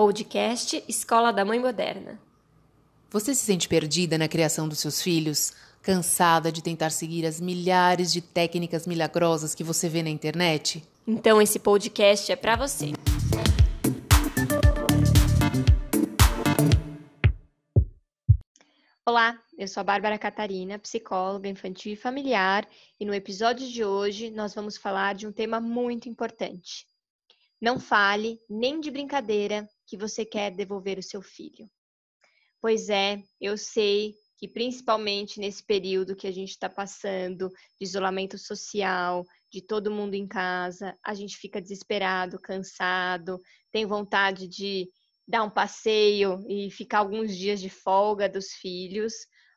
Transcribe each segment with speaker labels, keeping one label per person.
Speaker 1: Podcast Escola da Mãe Moderna.
Speaker 2: Você se sente perdida na criação dos seus filhos? Cansada de tentar seguir as milhares de técnicas milagrosas que você vê na internet?
Speaker 1: Então esse podcast é para você. Olá, eu sou a Bárbara Catarina, psicóloga infantil e familiar, e no episódio de hoje nós vamos falar de um tema muito importante. Não fale, nem de brincadeira, que você quer devolver o seu filho. Pois é, eu sei que principalmente nesse período que a gente está passando de isolamento social, de todo mundo em casa, a gente fica desesperado, cansado, tem vontade de dar um passeio e ficar alguns dias de folga dos filhos,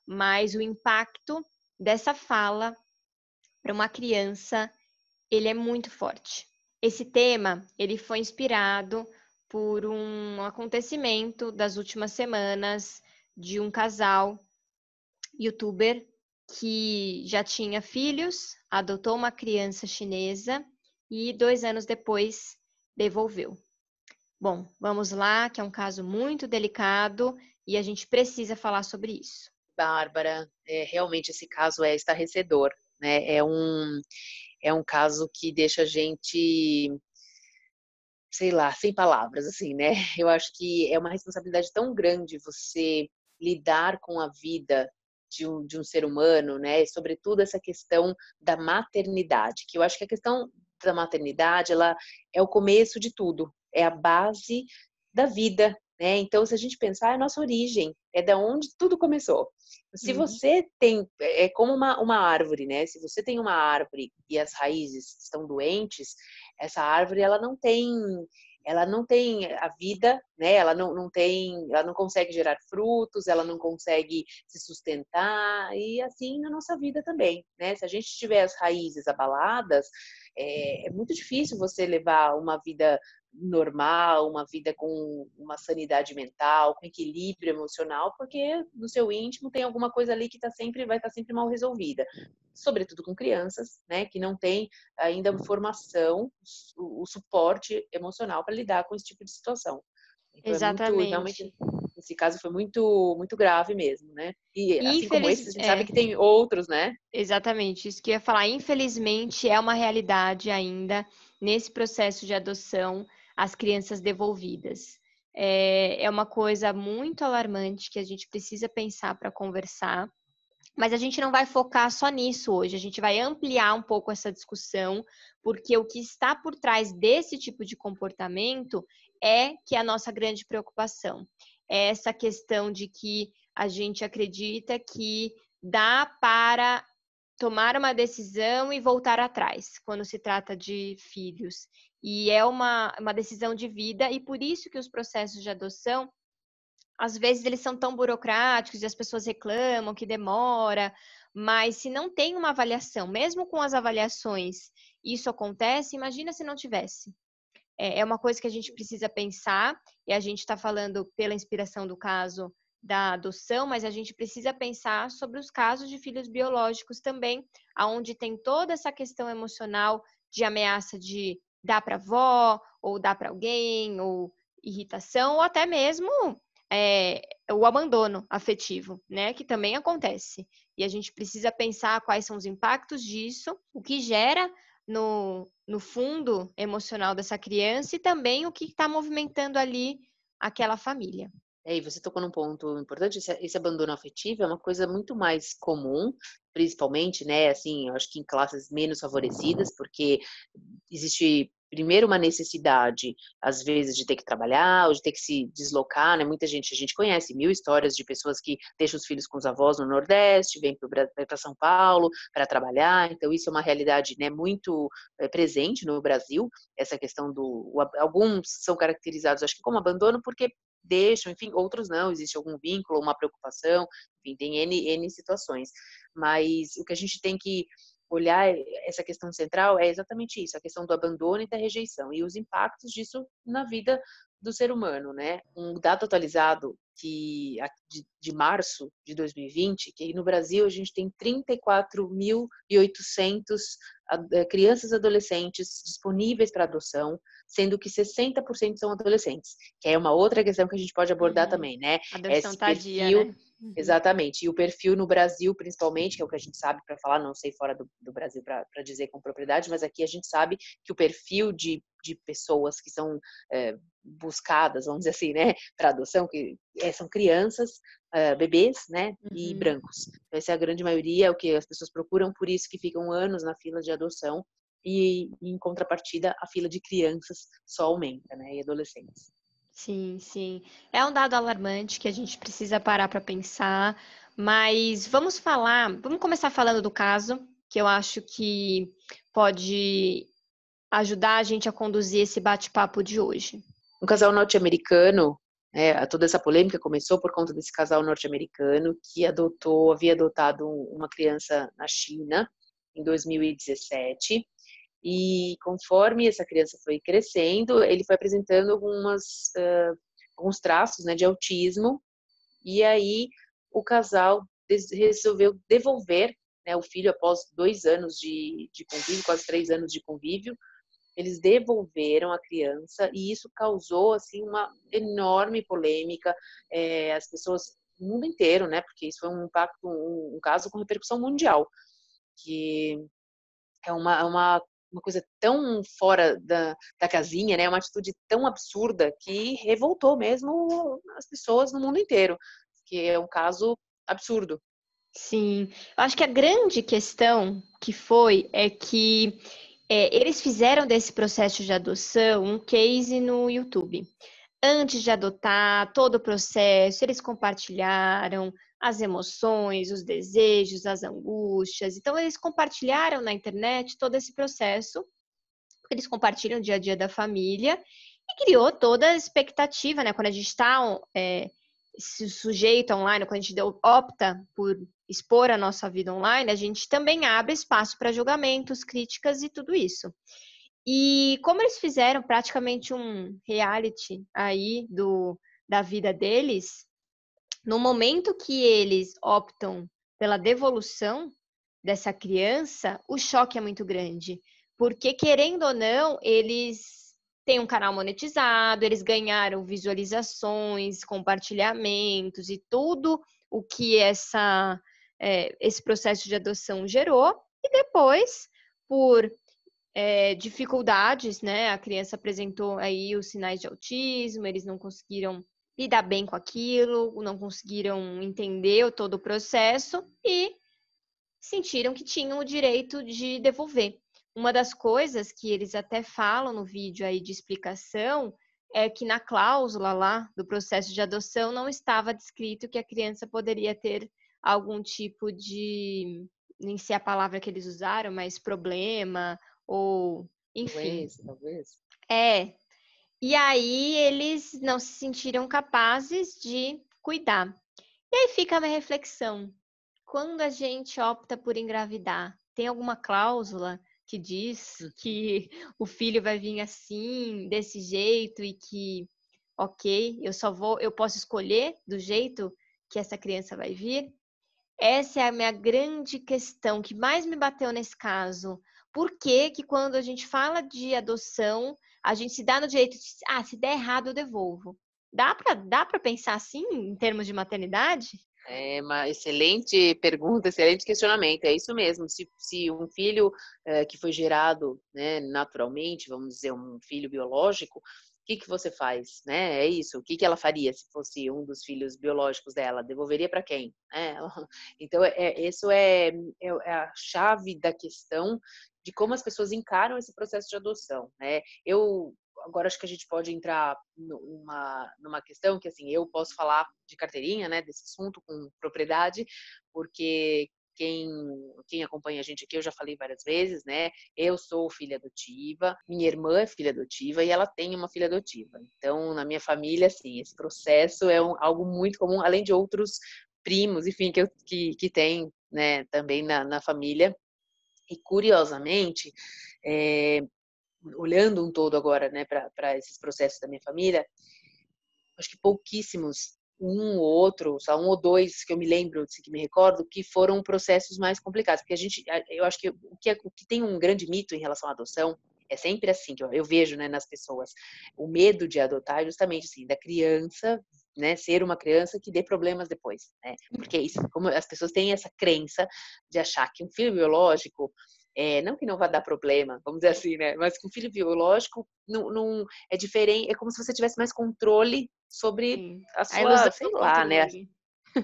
Speaker 1: mas o impacto dessa fala para uma criança, ele é muito forte. Esse tema, ele foi inspirado por um acontecimento das últimas semanas de um casal youtuber que já tinha filhos, adotou uma criança chinesa e dois anos depois devolveu. Bom, vamos lá, que é um caso muito delicado e a gente precisa falar sobre isso.
Speaker 3: Bárbara, é, realmente esse caso é estarrecedor, né? É um, é um caso que deixa a gente sei lá, sem palavras, assim, né? Eu acho que é uma responsabilidade tão grande você lidar com a vida de um, de um ser humano, né? Sobretudo essa questão da maternidade, que eu acho que a questão da maternidade, ela é o começo de tudo, é a base da vida, né? Então, se a gente pensar, é a nossa origem, é da onde tudo começou. Se uhum. você tem, é, é como uma, uma árvore, né? Se você tem uma árvore e as raízes estão doentes, essa árvore ela não tem ela não tem a vida, né? Ela não, não tem, ela não consegue gerar frutos, ela não consegue se sustentar e assim na nossa vida também, né? Se a gente tiver as raízes abaladas, é, é muito difícil você levar uma vida normal, uma vida com uma sanidade mental, com equilíbrio emocional, porque no seu íntimo tem alguma coisa ali que tá sempre vai estar tá sempre mal resolvida, sobretudo com crianças, né, que não tem ainda formação, o, o suporte emocional para lidar com esse tipo de situação.
Speaker 1: Então, Exatamente. É muito, realmente,
Speaker 3: esse caso foi muito muito grave mesmo, né? E assim como esse, a gente é. sabe que tem outros, né?
Speaker 1: Exatamente, isso que eu ia falar. Infelizmente, é uma realidade ainda nesse processo de adoção as crianças devolvidas. É, é uma coisa muito alarmante que a gente precisa pensar para conversar. Mas a gente não vai focar só nisso hoje, a gente vai ampliar um pouco essa discussão, porque o que está por trás desse tipo de comportamento é que é a nossa grande preocupação. É essa questão de que a gente acredita que dá para tomar uma decisão e voltar atrás quando se trata de filhos. E é uma, uma decisão de vida, e por isso que os processos de adoção, às vezes, eles são tão burocráticos e as pessoas reclamam que demora, mas se não tem uma avaliação, mesmo com as avaliações, isso acontece, imagina se não tivesse. É, é uma coisa que a gente precisa pensar, e a gente está falando pela inspiração do caso da adoção, mas a gente precisa pensar sobre os casos de filhos biológicos também, aonde tem toda essa questão emocional de ameaça de dá para avó, ou dá para alguém, ou irritação, ou até mesmo é, o abandono afetivo, né? Que também acontece. E a gente precisa pensar quais são os impactos disso, o que gera no, no fundo emocional dessa criança e também o que está movimentando ali aquela família.
Speaker 3: É, e você tocou num ponto importante, esse, esse, abandono afetivo é uma coisa muito mais comum, principalmente, né, assim, eu acho que em classes menos favorecidas, porque existe primeiro uma necessidade, às vezes, de ter que trabalhar ou de ter que se deslocar, né? Muita gente, a gente conhece mil histórias de pessoas que deixam os filhos com os avós no Nordeste, vêm para São Paulo para trabalhar, então isso é uma realidade, né, muito é, presente no Brasil, essa questão do, o, alguns são caracterizados, acho que como abandono, porque deixam, enfim, outros não, existe algum vínculo, uma preocupação, enfim, tem N, N situações. Mas o que a gente tem que olhar essa questão central é exatamente isso, a questão do abandono e da rejeição e os impactos disso na vida do ser humano, né? Um dado atualizado que de, de março de 2020, que no Brasil a gente tem 34.800 eh, crianças e adolescentes disponíveis para adoção, sendo que 60% são adolescentes, que é uma outra questão que a gente pode abordar uhum. também, né?
Speaker 1: Adoção Esse tardia, perfil, né?
Speaker 3: Uhum. Exatamente. E o perfil no Brasil, principalmente, que é o que a gente sabe para falar, não sei fora do, do Brasil para dizer com propriedade, mas aqui a gente sabe que o perfil de, de pessoas que são é, buscadas, vamos dizer assim, né, para adoção, que é, são crianças, é, bebês, né, uhum. e brancos. Então, essa é a grande maioria, é o que as pessoas procuram, por isso que ficam anos na fila de adoção. E, em contrapartida, a fila de crianças só aumenta, né, e adolescentes.
Speaker 1: Sim, sim. É um dado alarmante que a gente precisa parar para pensar, mas vamos falar, vamos começar falando do caso, que eu acho que pode ajudar a gente a conduzir esse bate-papo de hoje.
Speaker 3: Um casal norte-americano, é, toda essa polêmica começou por conta desse casal norte-americano que adotou, havia adotado uma criança na China em 2017 e conforme essa criança foi crescendo, ele foi apresentando algumas, uh, alguns traços né, de autismo. E aí o casal resolveu devolver né, o filho após dois anos de, de convívio, quase três anos de convívio. Eles devolveram a criança e isso causou assim uma enorme polêmica. É, as pessoas no mundo inteiro, né? Porque isso foi um impacto, um, um caso com repercussão mundial, que é uma, uma uma coisa tão fora da, da casinha, né? Uma atitude tão absurda que revoltou mesmo as pessoas no mundo inteiro, que é um caso absurdo.
Speaker 1: Sim, eu acho que a grande questão que foi é que é, eles fizeram desse processo de adoção um case no YouTube. Antes de adotar todo o processo, eles compartilharam as emoções, os desejos, as angústias. Então, eles compartilharam na internet todo esse processo, eles compartilham o dia a dia da família e criou toda a expectativa, né? Quando a gente está é, sujeito online, quando a gente opta por expor a nossa vida online, a gente também abre espaço para julgamentos, críticas e tudo isso. E como eles fizeram praticamente um reality aí do, da vida deles, no momento que eles optam pela devolução dessa criança, o choque é muito grande. Porque, querendo ou não, eles têm um canal monetizado, eles ganharam visualizações, compartilhamentos e tudo o que essa, é, esse processo de adoção gerou. E depois, por é, dificuldades, né? A criança apresentou aí os sinais de autismo, eles não conseguiram lidar bem com aquilo, não conseguiram entender todo o processo e sentiram que tinham o direito de devolver. Uma das coisas que eles até falam no vídeo aí de explicação é que na cláusula lá do processo de adoção não estava descrito que a criança poderia ter algum tipo de, nem sei a palavra que eles usaram, mas problema ou enfim.
Speaker 3: Doença, talvez.
Speaker 1: É, e aí eles não se sentiram capazes de cuidar. E aí fica a minha reflexão. Quando a gente opta por engravidar, tem alguma cláusula que diz hum. que o filho vai vir assim, desse jeito e que, ok, eu só vou, eu posso escolher do jeito que essa criança vai vir? Essa é a minha grande questão que mais me bateu nesse caso. Por que que quando a gente fala de adoção, a gente se dá no direito de, ah, se der errado eu devolvo. Dá para dá pensar assim em termos de maternidade?
Speaker 3: É uma excelente pergunta, excelente questionamento. É isso mesmo. Se, se um filho é, que foi gerado né, naturalmente, vamos dizer, um filho biológico, o que, que você faz? Né? É isso. O que, que ela faria se fosse um dos filhos biológicos dela? Devolveria para quem? É, então, é, isso é, é, é a chave da questão de como as pessoas encaram esse processo de adoção, né? Eu agora acho que a gente pode entrar numa, numa questão que assim eu posso falar de carteirinha, né, desse assunto com propriedade, porque quem, quem acompanha a gente aqui, eu já falei várias vezes, né? Eu sou filha adotiva, minha irmã é filha adotiva e ela tem uma filha adotiva. Então, na minha família, assim, esse processo é um, algo muito comum, além de outros primos, enfim, que, eu, que, que tem, né, também na, na família. E curiosamente, é, olhando um todo agora, né, para esses processos da minha família, acho que pouquíssimos, um ou outro, só um ou dois que eu me lembro, que me recordo, que foram processos mais complicados, porque a gente, eu acho que o que, é, o que tem um grande mito em relação à adoção é sempre assim que eu, eu vejo, né, nas pessoas, o medo de adotar é justamente assim da criança né, ser uma criança que dê problemas depois, né? Porque isso, como as pessoas têm essa crença de achar que um filho biológico é, não que não vá dar problema, vamos dizer assim, né? Mas que um filho biológico não, não é diferente, é como se você tivesse mais controle sobre Sim. a sua, a sei lá, né?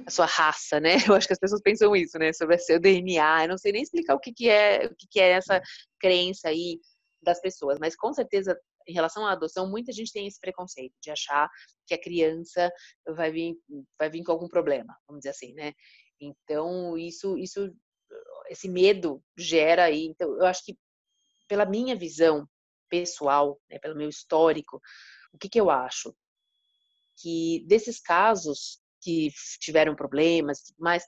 Speaker 3: A sua raça, né? Eu acho que as pessoas pensam isso, né? Sobre o seu DNA. Eu não sei nem explicar o que, que é, o que, que é essa crença aí das pessoas, mas com certeza em relação à adoção, muita gente tem esse preconceito de achar que a criança vai vir, vai vir com algum problema, vamos dizer assim, né? Então, isso, isso, esse medo gera aí. Então, eu acho que, pela minha visão pessoal, né, pelo meu histórico, o que, que eu acho? Que desses casos que tiveram problemas, mas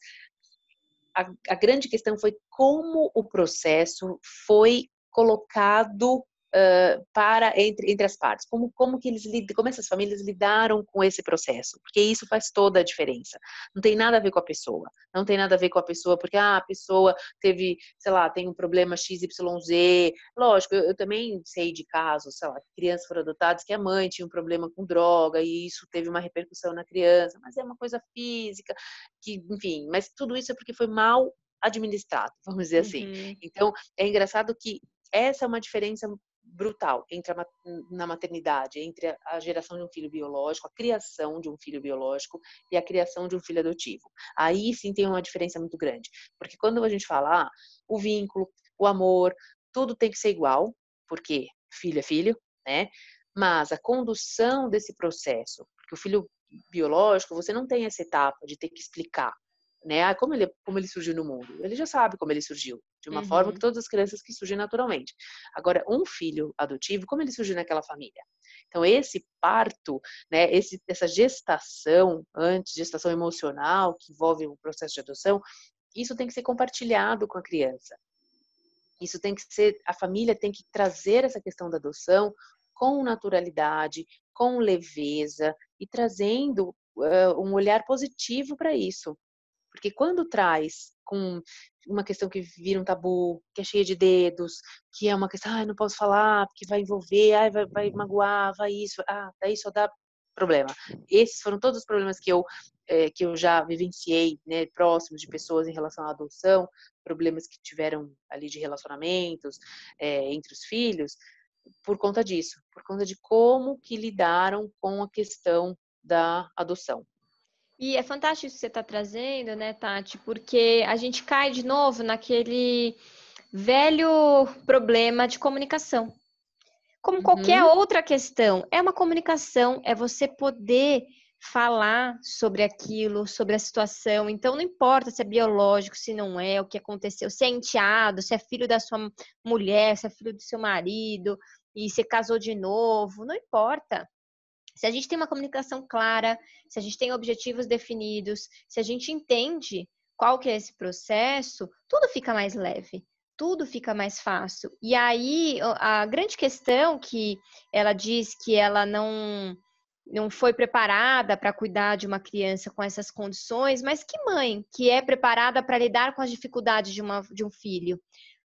Speaker 3: a, a grande questão foi como o processo foi colocado uh, para entre, entre as partes? Como, como que eles como essas famílias lidaram com esse processo? Porque isso faz toda a diferença. Não tem nada a ver com a pessoa. Não tem nada a ver com a pessoa, porque ah, a pessoa teve, sei lá, tem um problema XYZ. Lógico, eu, eu também sei de casos, sei lá, crianças foram adotadas que a mãe tinha um problema com droga e isso teve uma repercussão na criança, mas é uma coisa física, que, enfim, mas tudo isso é porque foi mal administrado, vamos dizer assim. Uhum. Então, é engraçado que essa é uma diferença brutal entre a, na maternidade, entre a geração de um filho biológico, a criação de um filho biológico e a criação de um filho adotivo. Aí sim tem uma diferença muito grande, porque quando a gente fala ah, o vínculo, o amor, tudo tem que ser igual, porque filho é filho, né? Mas a condução desse processo, porque o filho biológico, você não tem essa etapa de ter que explicar né? Ah, como ele, como ele surgiu no mundo? Ele já sabe como ele surgiu, de uma uhum. forma que todas as crianças que surgem naturalmente. Agora, um filho adotivo, como ele surgiu naquela família? Então, esse parto, né, esse, essa gestação, antes, gestação emocional, que envolve o processo de adoção, isso tem que ser compartilhado com a criança. Isso tem que ser, a família tem que trazer essa questão da adoção com naturalidade, com leveza e trazendo uh, um olhar positivo para isso. Porque quando traz com uma questão que vira um tabu, que é cheia de dedos, que é uma questão, ah, não posso falar, porque vai envolver, ah, vai, vai magoar, vai isso, ah, daí só dá problema. Esses foram todos os problemas que eu é, que eu já vivenciei, né, próximos de pessoas em relação à adoção, problemas que tiveram ali de relacionamentos é, entre os filhos, por conta disso, por conta de como que lidaram com a questão da adoção.
Speaker 1: E é fantástico isso que você está trazendo, né, Tati? Porque a gente cai de novo naquele velho problema de comunicação. Como uhum. qualquer outra questão, é uma comunicação, é você poder falar sobre aquilo, sobre a situação. Então, não importa se é biológico, se não é, o que aconteceu, se é enteado, se é filho da sua mulher, se é filho do seu marido, e você casou de novo, não importa. Se a gente tem uma comunicação clara, se a gente tem objetivos definidos, se a gente entende qual que é esse processo, tudo fica mais leve, tudo fica mais fácil. E aí a grande questão que ela diz que ela não não foi preparada para cuidar de uma criança com essas condições, mas que mãe que é preparada para lidar com as dificuldades de, uma, de um filho?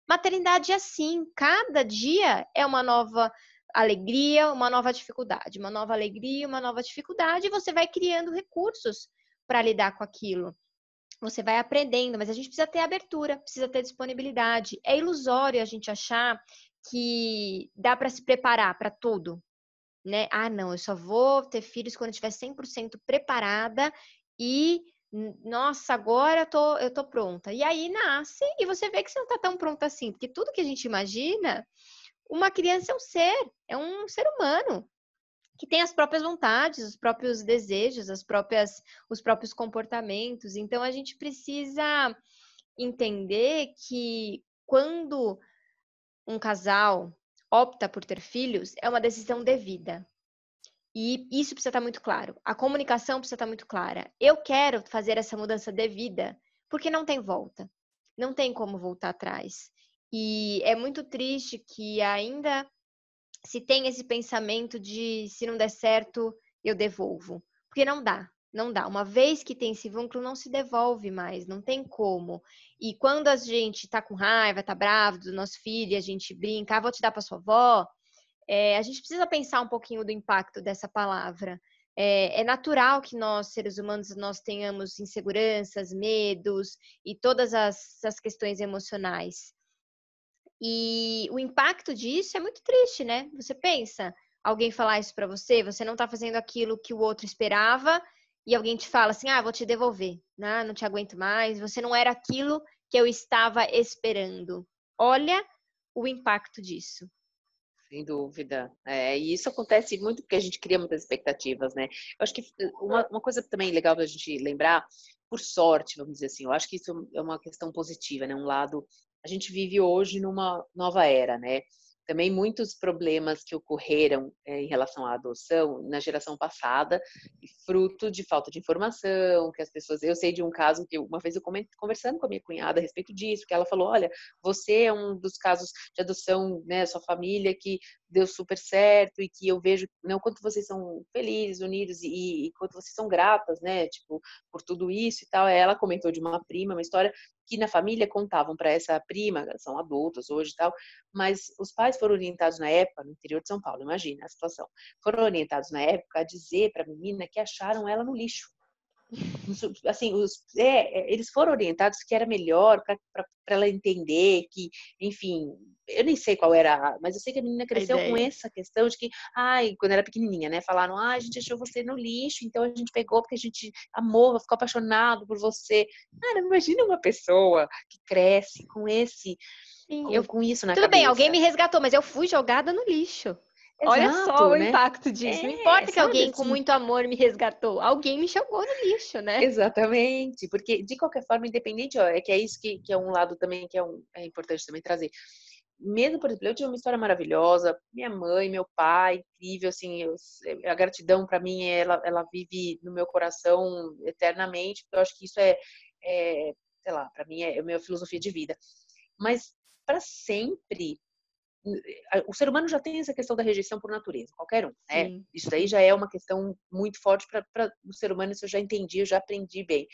Speaker 1: Maternidade é assim, cada dia é uma nova alegria, uma nova dificuldade, uma nova alegria, uma nova dificuldade, e você vai criando recursos para lidar com aquilo. Você vai aprendendo, mas a gente precisa ter abertura, precisa ter disponibilidade. É ilusório a gente achar que dá para se preparar para tudo, né? Ah, não, eu só vou ter filhos quando eu estiver 100% preparada e nossa, agora eu tô, eu tô pronta. E aí nasce e você vê que você não tá tão pronta assim, porque tudo que a gente imagina uma criança é um ser, é um ser humano que tem as próprias vontades, os próprios desejos, as próprias, os próprios comportamentos. Então a gente precisa entender que quando um casal opta por ter filhos, é uma decisão devida. E isso precisa estar muito claro. A comunicação precisa estar muito clara. Eu quero fazer essa mudança devida, porque não tem volta. Não tem como voltar atrás. E é muito triste que ainda se tem esse pensamento de se não der certo, eu devolvo. Porque não dá, não dá. Uma vez que tem esse vínculo, não se devolve mais, não tem como. E quando a gente tá com raiva, tá bravo do nosso filho, a gente brinca, ah, vou te dar para sua avó, é, a gente precisa pensar um pouquinho do impacto dessa palavra. É, é, natural que nós, seres humanos, nós tenhamos inseguranças, medos e todas as, as questões emocionais. E o impacto disso é muito triste, né? Você pensa, alguém falar isso para você, você não tá fazendo aquilo que o outro esperava e alguém te fala assim: "Ah, vou te devolver, né? não te aguento mais, você não era aquilo que eu estava esperando". Olha o impacto disso.
Speaker 3: Sem dúvida. É, e isso acontece muito porque a gente cria muitas expectativas, né? Eu acho que uma, uma coisa também legal da gente lembrar, por sorte, vamos dizer assim, eu acho que isso é uma questão positiva, né? Um lado a gente vive hoje numa nova era, né? também muitos problemas que ocorreram é, em relação à adoção na geração passada, fruto de falta de informação, que as pessoas. Eu sei de um caso que uma vez eu conversando com a minha cunhada a respeito disso, que ela falou: olha, você é um dos casos de adoção, né, sua família que deu super certo e que eu vejo né, o quanto vocês são felizes, unidos e, e quanto vocês são gratas, né, tipo, por tudo isso e tal. Ela comentou de uma prima, uma história que na família contavam para essa prima, são adultos hoje e tal, mas os pais foram orientados na época, no interior de São Paulo, imagina a situação, foram orientados na época a dizer para a menina que acharam ela no lixo. Assim, os, é, é, eles foram orientados que era melhor para ela entender que, enfim, eu nem sei qual era, mas eu sei que a menina cresceu a com essa questão de que, ai, quando era pequenininha, né, falaram, ah, a gente achou você no lixo, então a gente pegou porque a gente amou, ficou apaixonado por você. Cara, imagina uma pessoa que cresce com esse, com, eu, com isso na
Speaker 1: Tudo
Speaker 3: cabeça.
Speaker 1: bem, alguém me resgatou, mas eu fui jogada no lixo. Exato, Olha só o né? impacto disso. É, não importa que alguém assim. com muito amor me resgatou, alguém me jogou no lixo, né?
Speaker 3: Exatamente, porque de qualquer forma, independente, ó, é que é isso que, que é um lado também que é, um, é importante também trazer mesmo, por exemplo, eu tive uma história maravilhosa, minha mãe, meu pai, incrível, assim, eu, a gratidão para mim, ela, ela vive no meu coração eternamente, eu acho que isso é, é sei lá, para mim é a minha filosofia de vida. Mas para sempre, o ser humano já tem essa questão da rejeição por natureza, qualquer um, né? Sim. Isso daí já é uma questão muito forte para o ser humano, isso eu já entendi, eu já aprendi bem.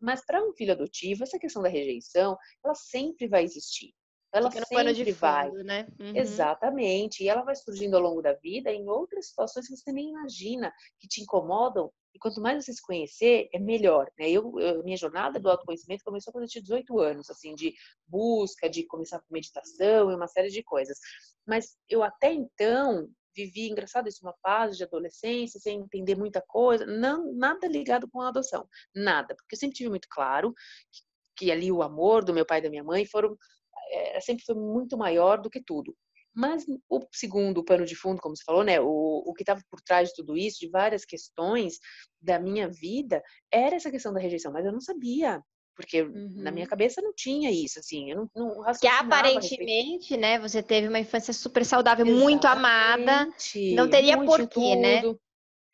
Speaker 3: Mas para um filho adotivo, essa questão da rejeição, ela sempre vai existir. Ela Fica sempre vai. Fundo, né? Uhum. Exatamente. E ela vai surgindo ao longo da vida em outras situações que você nem imagina, que te incomodam. E quanto mais você se conhecer, é melhor. Né? Eu, eu, minha jornada do autoconhecimento começou quando eu tinha 18 anos, assim, de busca, de começar com meditação e uma série de coisas. Mas eu até então vivi, engraçado isso, uma fase de adolescência, sem entender muita coisa, não nada ligado com a adoção, nada, porque eu sempre tive muito claro que, que ali o amor do meu pai e da minha mãe foram é, sempre foi muito maior do que tudo. Mas o segundo pano de fundo, como você falou, né, o, o que estava por trás de tudo isso, de várias questões da minha vida, era essa questão da rejeição, mas eu não sabia porque uhum. na minha uhum. cabeça não tinha isso, assim, eu não, não
Speaker 1: Que aparentemente, né, você teve uma infância super saudável, Exatamente. muito amada, não teria porquê, né?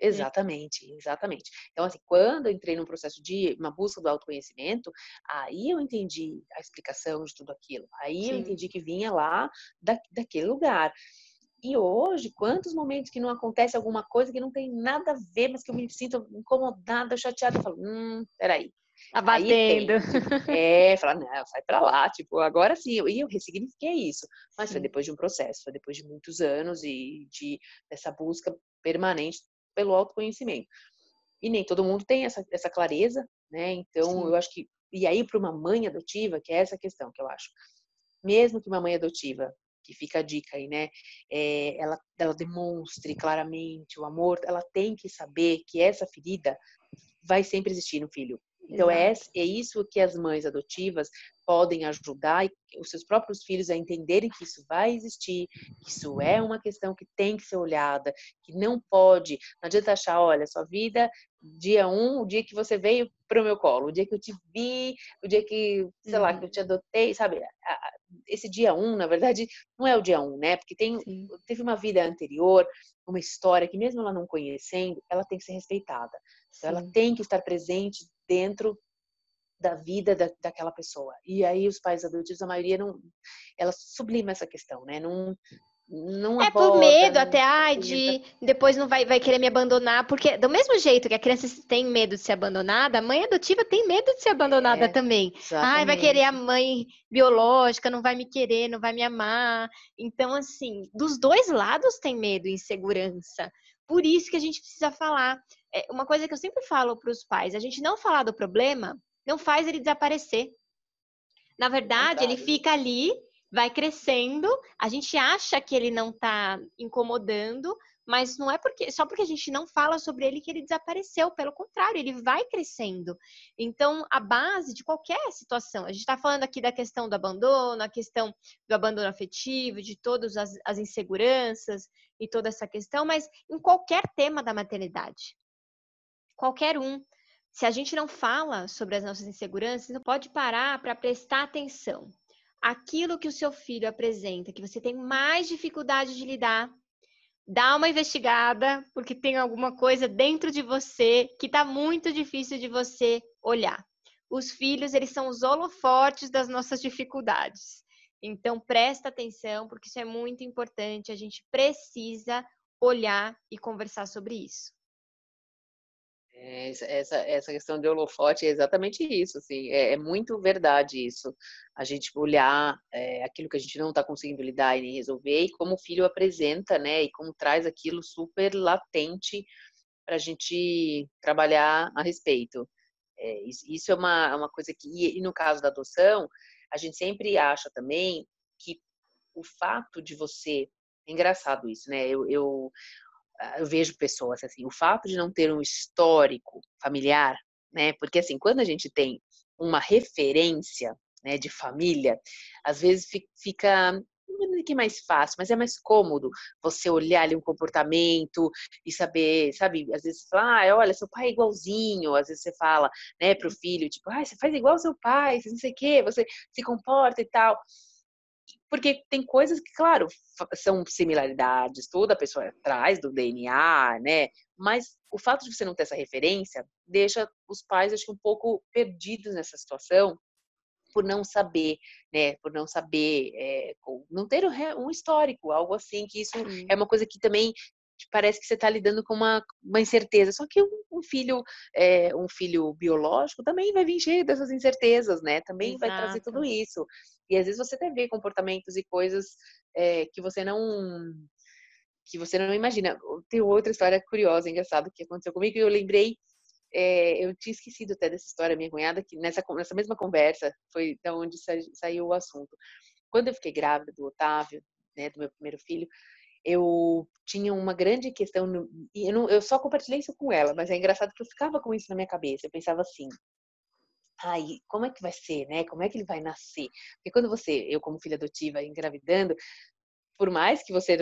Speaker 3: Exatamente, exatamente. Então, assim, quando eu entrei num processo de uma busca do autoconhecimento, aí eu entendi a explicação de tudo aquilo. Aí Sim. eu entendi que vinha lá da, daquele lugar. E hoje, quantos momentos que não acontece alguma coisa que não tem nada a ver, mas que eu me sinto incomodada, chateada, eu falo, hum, peraí.
Speaker 1: Tá batendo.
Speaker 3: é, falar, não, sai pra lá, tipo, agora sim. E eu ressignifiquei isso. Mas sim. foi depois de um processo, foi depois de muitos anos e de dessa busca permanente pelo autoconhecimento. E nem todo mundo tem essa, essa clareza, né? Então, Sim. eu acho que. E aí, para uma mãe adotiva, que é essa questão que eu acho. Mesmo que uma mãe adotiva, que fica a dica aí, né? É, ela, ela demonstre claramente o amor, ela tem que saber que essa ferida vai sempre existir no filho. Então, é, é isso que as mães adotivas podem ajudar os seus próprios filhos a entenderem que isso vai existir, que isso é uma questão que tem que ser olhada, que não pode, não adianta achar, olha, sua vida, dia um, o dia que você veio para o meu colo, o dia que eu te vi, o dia que, sei uhum. lá, que eu te adotei, sabe? Esse dia um, na verdade, não é o dia um, né? Porque tem, teve uma vida anterior, uma história que mesmo ela não conhecendo, ela tem que ser respeitada. Então, ela tem que estar presente dentro da vida da, daquela pessoa. E aí os pais adotivos, a maioria não, ela sublima essa questão, né? Não, não
Speaker 1: é
Speaker 3: aborda,
Speaker 1: por medo
Speaker 3: não
Speaker 1: até, ai, de depois não vai, vai querer me abandonar, porque do mesmo jeito que a criança tem medo de ser abandonada, a mãe adotiva tem medo de ser abandonada é, também. Exatamente. Ai, vai querer a mãe biológica, não vai me querer, não vai me amar. Então, assim, dos dois lados tem medo e insegurança. Por isso que a gente precisa falar. É uma coisa que eu sempre falo para os pais: a gente não falar do problema não faz ele desaparecer. Na verdade, ele fica ali vai crescendo, a gente acha que ele não está incomodando, mas não é porque só porque a gente não fala sobre ele que ele desapareceu, pelo contrário, ele vai crescendo. Então, a base de qualquer situação, a gente está falando aqui da questão do abandono, a questão do abandono afetivo, de todas as, as inseguranças e toda essa questão, mas em qualquer tema da maternidade, qualquer um. Se a gente não fala sobre as nossas inseguranças, não pode parar para prestar atenção aquilo que o seu filho apresenta, que você tem mais dificuldade de lidar, dá uma investigada, porque tem alguma coisa dentro de você que está muito difícil de você olhar. Os filhos, eles são os holofortes das nossas dificuldades. Então, presta atenção, porque isso é muito importante. A gente precisa olhar e conversar sobre isso.
Speaker 3: É, essa, essa questão de holofote é exatamente isso, assim, é, é muito verdade isso. A gente olhar é, aquilo que a gente não está conseguindo lidar e resolver e como o filho apresenta, né, e como traz aquilo super latente para a gente trabalhar a respeito. É, isso é uma, uma coisa que, e no caso da adoção, a gente sempre acha também que o fato de você, é engraçado isso, né, eu, eu eu vejo pessoas assim, o fato de não ter um histórico familiar, né? Porque assim, quando a gente tem uma referência, né, de família, às vezes fica não é que é mais fácil, mas é mais cômodo você olhar ali um comportamento e saber, sabe, às vezes você fala, ah, olha, seu pai é igualzinho, às vezes você fala, né, pro filho, tipo, ah, você faz igual ao seu pai, você não sei o quê, você se comporta e tal porque tem coisas que, claro, são similaridades, toda a pessoa traz do DNA, né? Mas o fato de você não ter essa referência deixa os pais, acho que, um pouco perdidos nessa situação por não saber, né? Por não saber, é, não ter um histórico, algo assim, que isso é uma coisa que também parece que você está lidando com uma, uma incerteza. Só que um, um filho, é, um filho biológico também vai vir cheio dessas incertezas, né? Também Exato. vai trazer tudo isso. E às vezes você até vê comportamentos e coisas é, que você não que você não imagina. Tem outra história curiosa, engraçada que aconteceu comigo e eu lembrei é, eu tinha esquecido até dessa história, minha cunhada, que nessa, nessa mesma conversa foi da onde sa, saiu o assunto. Quando eu fiquei grávida do Otávio, né, do meu primeiro filho, eu tinha uma grande questão, no, e eu, não, eu só compartilhei isso com ela, mas é engraçado que eu ficava com isso na minha cabeça. Eu pensava assim: ai, como é que vai ser, né? Como é que ele vai nascer? Porque quando você, eu como filha adotiva, engravidando, por mais que você,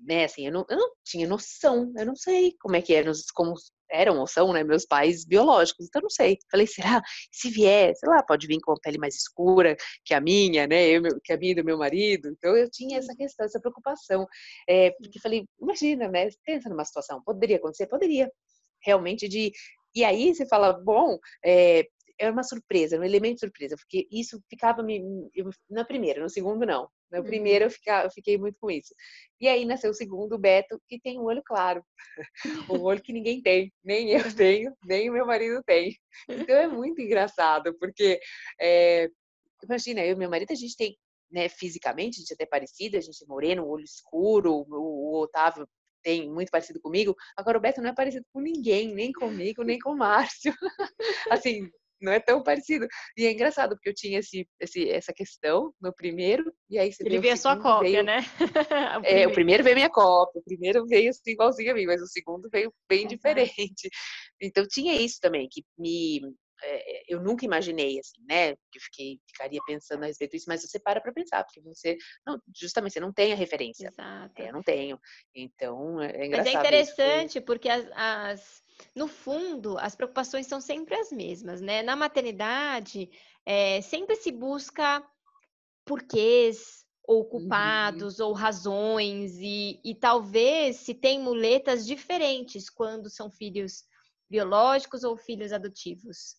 Speaker 3: né, assim, eu não, eu não tinha noção, eu não sei como é que eram, como eram ou são, né, meus pais biológicos, então não sei. Falei, será? Se vier, sei lá, pode vir com a pele mais escura que a minha, né, eu, que a minha e do meu marido. Então eu tinha essa questão, essa preocupação. É, porque falei, imagina, né, pensa numa situação, poderia acontecer? Poderia. Realmente de e aí você fala, bom, é, era uma surpresa, um elemento de surpresa, porque isso ficava me, eu, na primeira, no segundo não. No uhum. primeiro eu, fica, eu fiquei muito com isso. E aí nasceu o segundo, o Beto, que tem um olho claro. um olho que ninguém tem, nem eu tenho, nem o meu marido tem. Então é muito engraçado, porque é, imagina, eu e meu marido, a gente tem, né, fisicamente, a gente é até parecido, a gente é moreno, olho escuro, o, o Otávio tem muito parecido comigo. Agora o Beto não é parecido com ninguém, nem comigo, nem com o Márcio. assim, não é tão parecido. E é engraçado, porque eu tinha esse, esse, essa questão no primeiro, e aí você
Speaker 1: Ele veio a sua cópia,
Speaker 3: veio...
Speaker 1: né?
Speaker 3: o é, o primeiro veio minha cópia, o primeiro veio assim, igualzinho a mim, mas o segundo veio bem Exato. diferente. Então tinha isso também, que me. É, eu nunca imaginei, assim, né? Que eu fiquei, ficaria pensando a respeito disso, mas você para para pensar, porque você. Não, justamente, você não tem a referência. Exato. É, eu não tenho. Então, é engraçado.
Speaker 1: Mas é interessante, isso, porque as, as no fundo, as preocupações são sempre as mesmas, né? Na maternidade, é, sempre se busca porquês ou uhum. culpados uhum. ou razões e, e talvez se tem muletas diferentes quando são filhos biológicos ou filhos adotivos.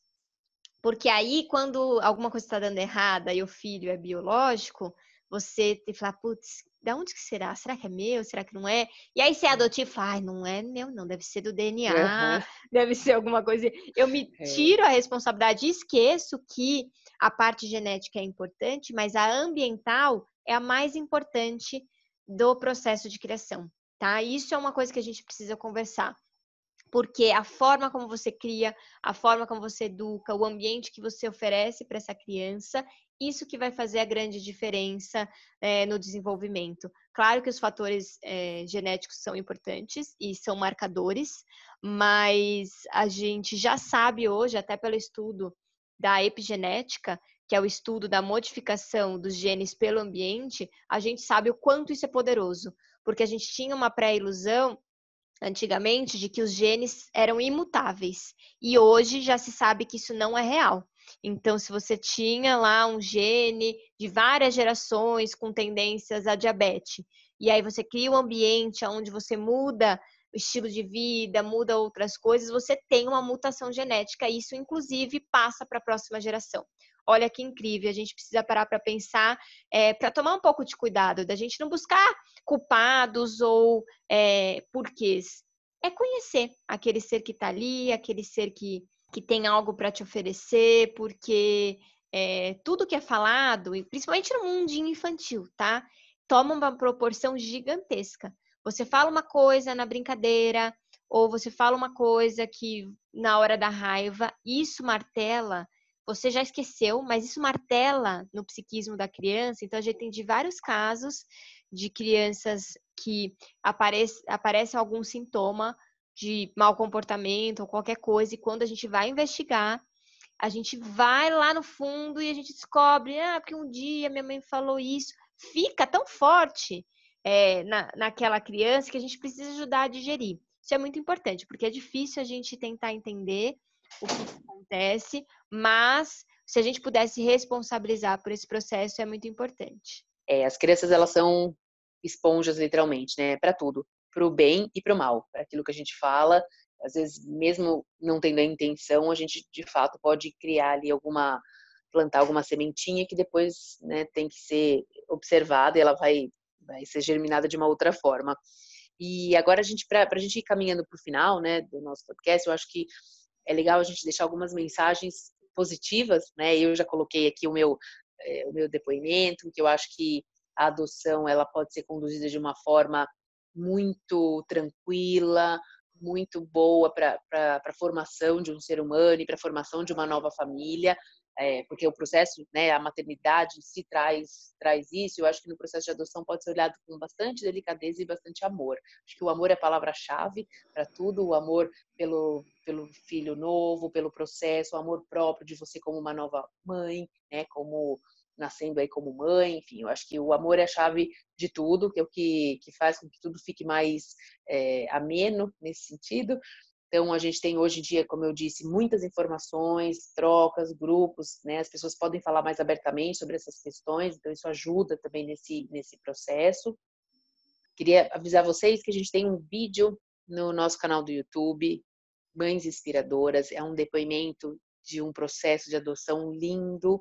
Speaker 1: Porque aí, quando alguma coisa está dando errada e o filho é biológico, você te fala, putz, da onde que será? Será que é meu? Será que não é? E aí você é adotivo fala, ai, não é meu, não, deve ser do DNA, uhum. deve ser alguma coisa. Eu me é. tiro a responsabilidade e esqueço que a parte genética é importante, mas a ambiental é a mais importante do processo de criação, tá? Isso é uma coisa que a gente precisa conversar. Porque a forma como você cria, a forma como você educa, o ambiente que você oferece para essa criança isso que vai fazer a grande diferença é, no desenvolvimento. Claro que os fatores é, genéticos são importantes e são marcadores, mas a gente já sabe hoje, até pelo estudo da epigenética, que é o estudo da modificação dos genes pelo ambiente, a gente sabe o quanto isso é poderoso, porque a gente tinha uma pré-ilusão antigamente de que os genes eram imutáveis e hoje já se sabe que isso não é real. Então, se você tinha lá um gene de várias gerações com tendências a diabetes, e aí você cria um ambiente onde você muda o estilo de vida, muda outras coisas, você tem uma mutação genética, e isso inclusive passa para a próxima geração. Olha que incrível, a gente precisa parar para pensar, é, para tomar um pouco de cuidado, da gente não buscar culpados ou é, porquês. É conhecer aquele ser que está ali, aquele ser que que tem algo para te oferecer, porque é, tudo que é falado, principalmente no mundo infantil, tá? Toma uma proporção gigantesca. Você fala uma coisa na brincadeira, ou você fala uma coisa que na hora da raiva, isso martela, você já esqueceu, mas isso martela no psiquismo da criança. Então, a gente tem de vários casos de crianças que aparece, aparece algum sintoma de mau comportamento ou qualquer coisa, e quando a gente vai investigar, a gente vai lá no fundo e a gente descobre, ah, porque um dia minha mãe falou isso, fica tão forte é, na, naquela criança que a gente precisa ajudar a digerir. Isso é muito importante, porque é difícil a gente tentar entender o que acontece, mas se a gente pudesse responsabilizar por esse processo, é muito importante.
Speaker 3: É, as crianças, elas são esponjas, literalmente, né, para tudo para o bem e para o mal, para aquilo que a gente fala. Às vezes, mesmo não tendo a intenção, a gente de fato pode criar ali alguma, plantar alguma sementinha que depois né, tem que ser observada e ela vai, vai ser germinada de uma outra forma. E agora a gente, para a gente ir caminhando para o final né, do nosso podcast, eu acho que é legal a gente deixar algumas mensagens positivas, né? Eu já coloquei aqui o meu, é, o meu depoimento, que eu acho que a adoção ela pode ser conduzida de uma forma muito tranquila, muito boa para a formação de um ser humano e para a formação de uma nova família, é, porque o processo, né, a maternidade se traz, traz isso. Eu acho que no processo de adoção pode ser olhado com bastante delicadeza e bastante amor. Acho que o amor é a palavra-chave para tudo, o amor pelo, pelo filho novo, pelo processo, o amor próprio de você como uma nova mãe, né, como nascendo aí como mãe, enfim, eu acho que o amor é a chave de tudo, que é o que, que faz com que tudo fique mais é, ameno nesse sentido. Então, a gente tem hoje em dia, como eu disse, muitas informações, trocas, grupos, né? As pessoas podem falar mais abertamente sobre essas questões, então isso ajuda também nesse, nesse processo. Queria avisar vocês que a gente tem um vídeo no nosso canal do YouTube, Mães Inspiradoras, é um depoimento de um processo de adoção lindo,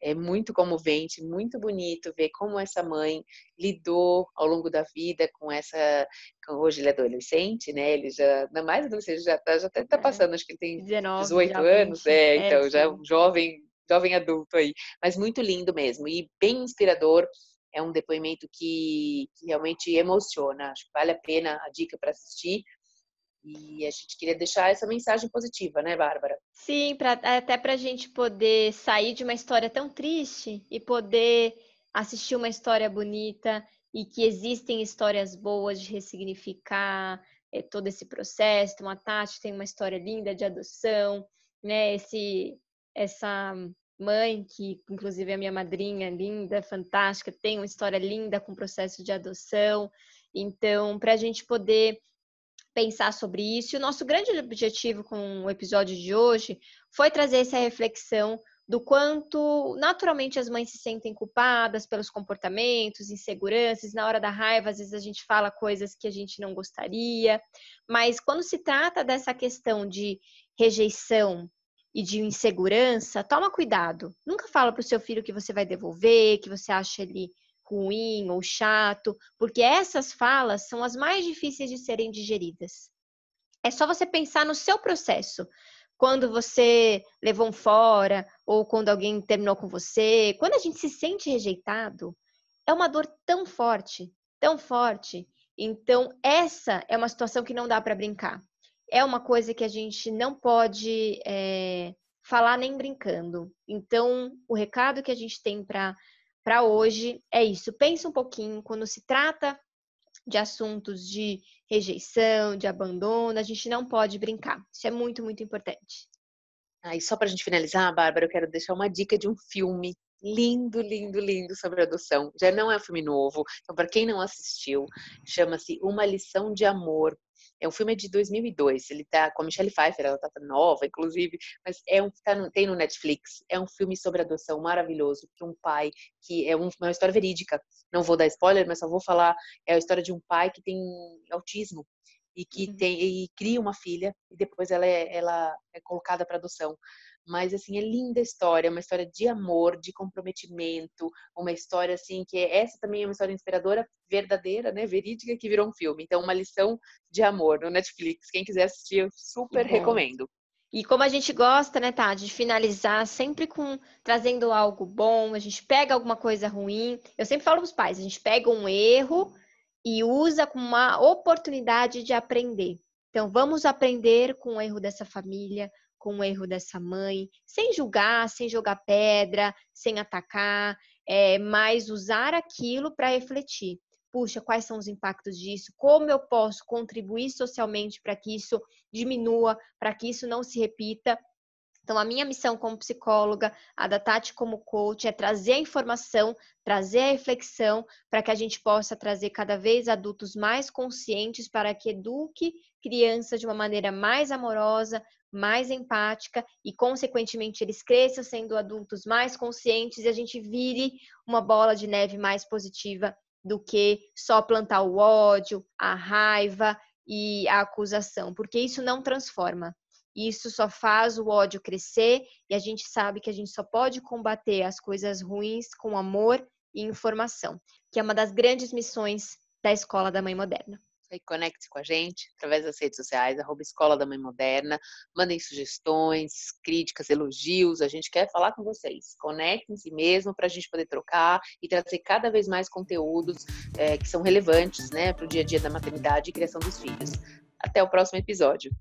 Speaker 3: é muito comovente, muito bonito ver como essa mãe lidou ao longo da vida com essa. Hoje ele é adolescente, né? Ele já, não mais adolescente, já está já tá, tá é. passando, acho que ele tem 19, 18 anos, é, então é, já é um jovem, jovem adulto aí, mas muito lindo mesmo e bem inspirador. É um depoimento que, que realmente emociona. Acho que vale a pena a dica para assistir e a gente queria deixar essa mensagem positiva, né, Bárbara?
Speaker 1: Sim, pra, até para a gente poder sair de uma história tão triste e poder assistir uma história bonita e que existem histórias boas de ressignificar é, todo esse processo. Então, a Tati tem uma história linda de adoção, né? Esse, essa mãe, que inclusive é minha madrinha, linda, fantástica, tem uma história linda com o processo de adoção. Então, para a gente poder pensar sobre isso. E o nosso grande objetivo com o episódio de hoje foi trazer essa reflexão do quanto naturalmente as mães se sentem culpadas pelos comportamentos, inseguranças, na hora da raiva, às vezes a gente fala coisas que a gente não gostaria, mas quando se trata dessa questão de rejeição e de insegurança, toma cuidado. Nunca fala para o seu filho que você vai devolver, que você acha ele ruim ou chato, porque essas falas são as mais difíceis de serem digeridas. É só você pensar no seu processo. Quando você levou um fora, ou quando alguém terminou com você, quando a gente se sente rejeitado, é uma dor tão forte, tão forte. Então, essa é uma situação que não dá para brincar. É uma coisa que a gente não pode é, falar nem brincando. Então, o recado que a gente tem para para hoje é isso. Pensa um pouquinho quando se trata de assuntos de rejeição, de abandono, a gente não pode brincar. Isso é muito, muito importante.
Speaker 3: E só para a gente finalizar, Bárbara, eu quero deixar uma dica de um filme lindo, lindo, lindo sobre adoção. Já não é um filme novo, então para quem não assistiu, chama-se Uma Lição de Amor. É um filme de 2002, ele tá com a Michelle Pfeiffer, ela tá nova, inclusive, mas é um tá no, tem no Netflix. É um filme sobre adoção maravilhoso, que um pai que é um, uma história verídica. Não vou dar spoiler, mas só vou falar é a história de um pai que tem autismo e que uhum. tem e cria uma filha e depois ela é, ela é colocada para adoção. Mas assim, é linda a história, uma história de amor, de comprometimento, uma história assim que é, essa também é uma história inspiradora, verdadeira, né, verídica que virou um filme. Então, uma lição de amor no Netflix. Quem quiser assistir, eu super recomendo.
Speaker 1: E como a gente gosta, né, Tati, de finalizar sempre com trazendo algo bom, a gente pega alguma coisa ruim. Eu sempre falo para os pais, a gente pega um erro e usa como uma oportunidade de aprender. Então, vamos aprender com o erro dessa família, com o erro dessa mãe, sem julgar, sem jogar pedra, sem atacar, é, mas usar aquilo para refletir. Puxa, quais são os impactos disso? Como eu posso contribuir socialmente para que isso diminua, para que isso não se repita? Então, a minha missão como psicóloga, a da Tati como coach, é trazer a informação, trazer a reflexão, para que a gente possa trazer cada vez adultos mais conscientes para que eduque crianças de uma maneira mais amorosa, mais empática e, consequentemente, eles cresçam sendo adultos mais conscientes e a gente vire uma bola de neve mais positiva do que só plantar o ódio, a raiva e a acusação, porque isso não transforma. Isso só faz o ódio crescer e a gente sabe que a gente só pode combater as coisas ruins com amor e informação, que é uma das grandes missões da Escola da Mãe Moderna.
Speaker 3: E conecte-se com a gente através das redes sociais, arroba Escola da Mãe Moderna. Mandem sugestões, críticas, elogios. A gente quer falar com vocês. Conectem-se mesmo para a gente poder trocar e trazer cada vez mais conteúdos é, que são relevantes né, para o dia a dia da maternidade e criação dos filhos. Até o próximo episódio.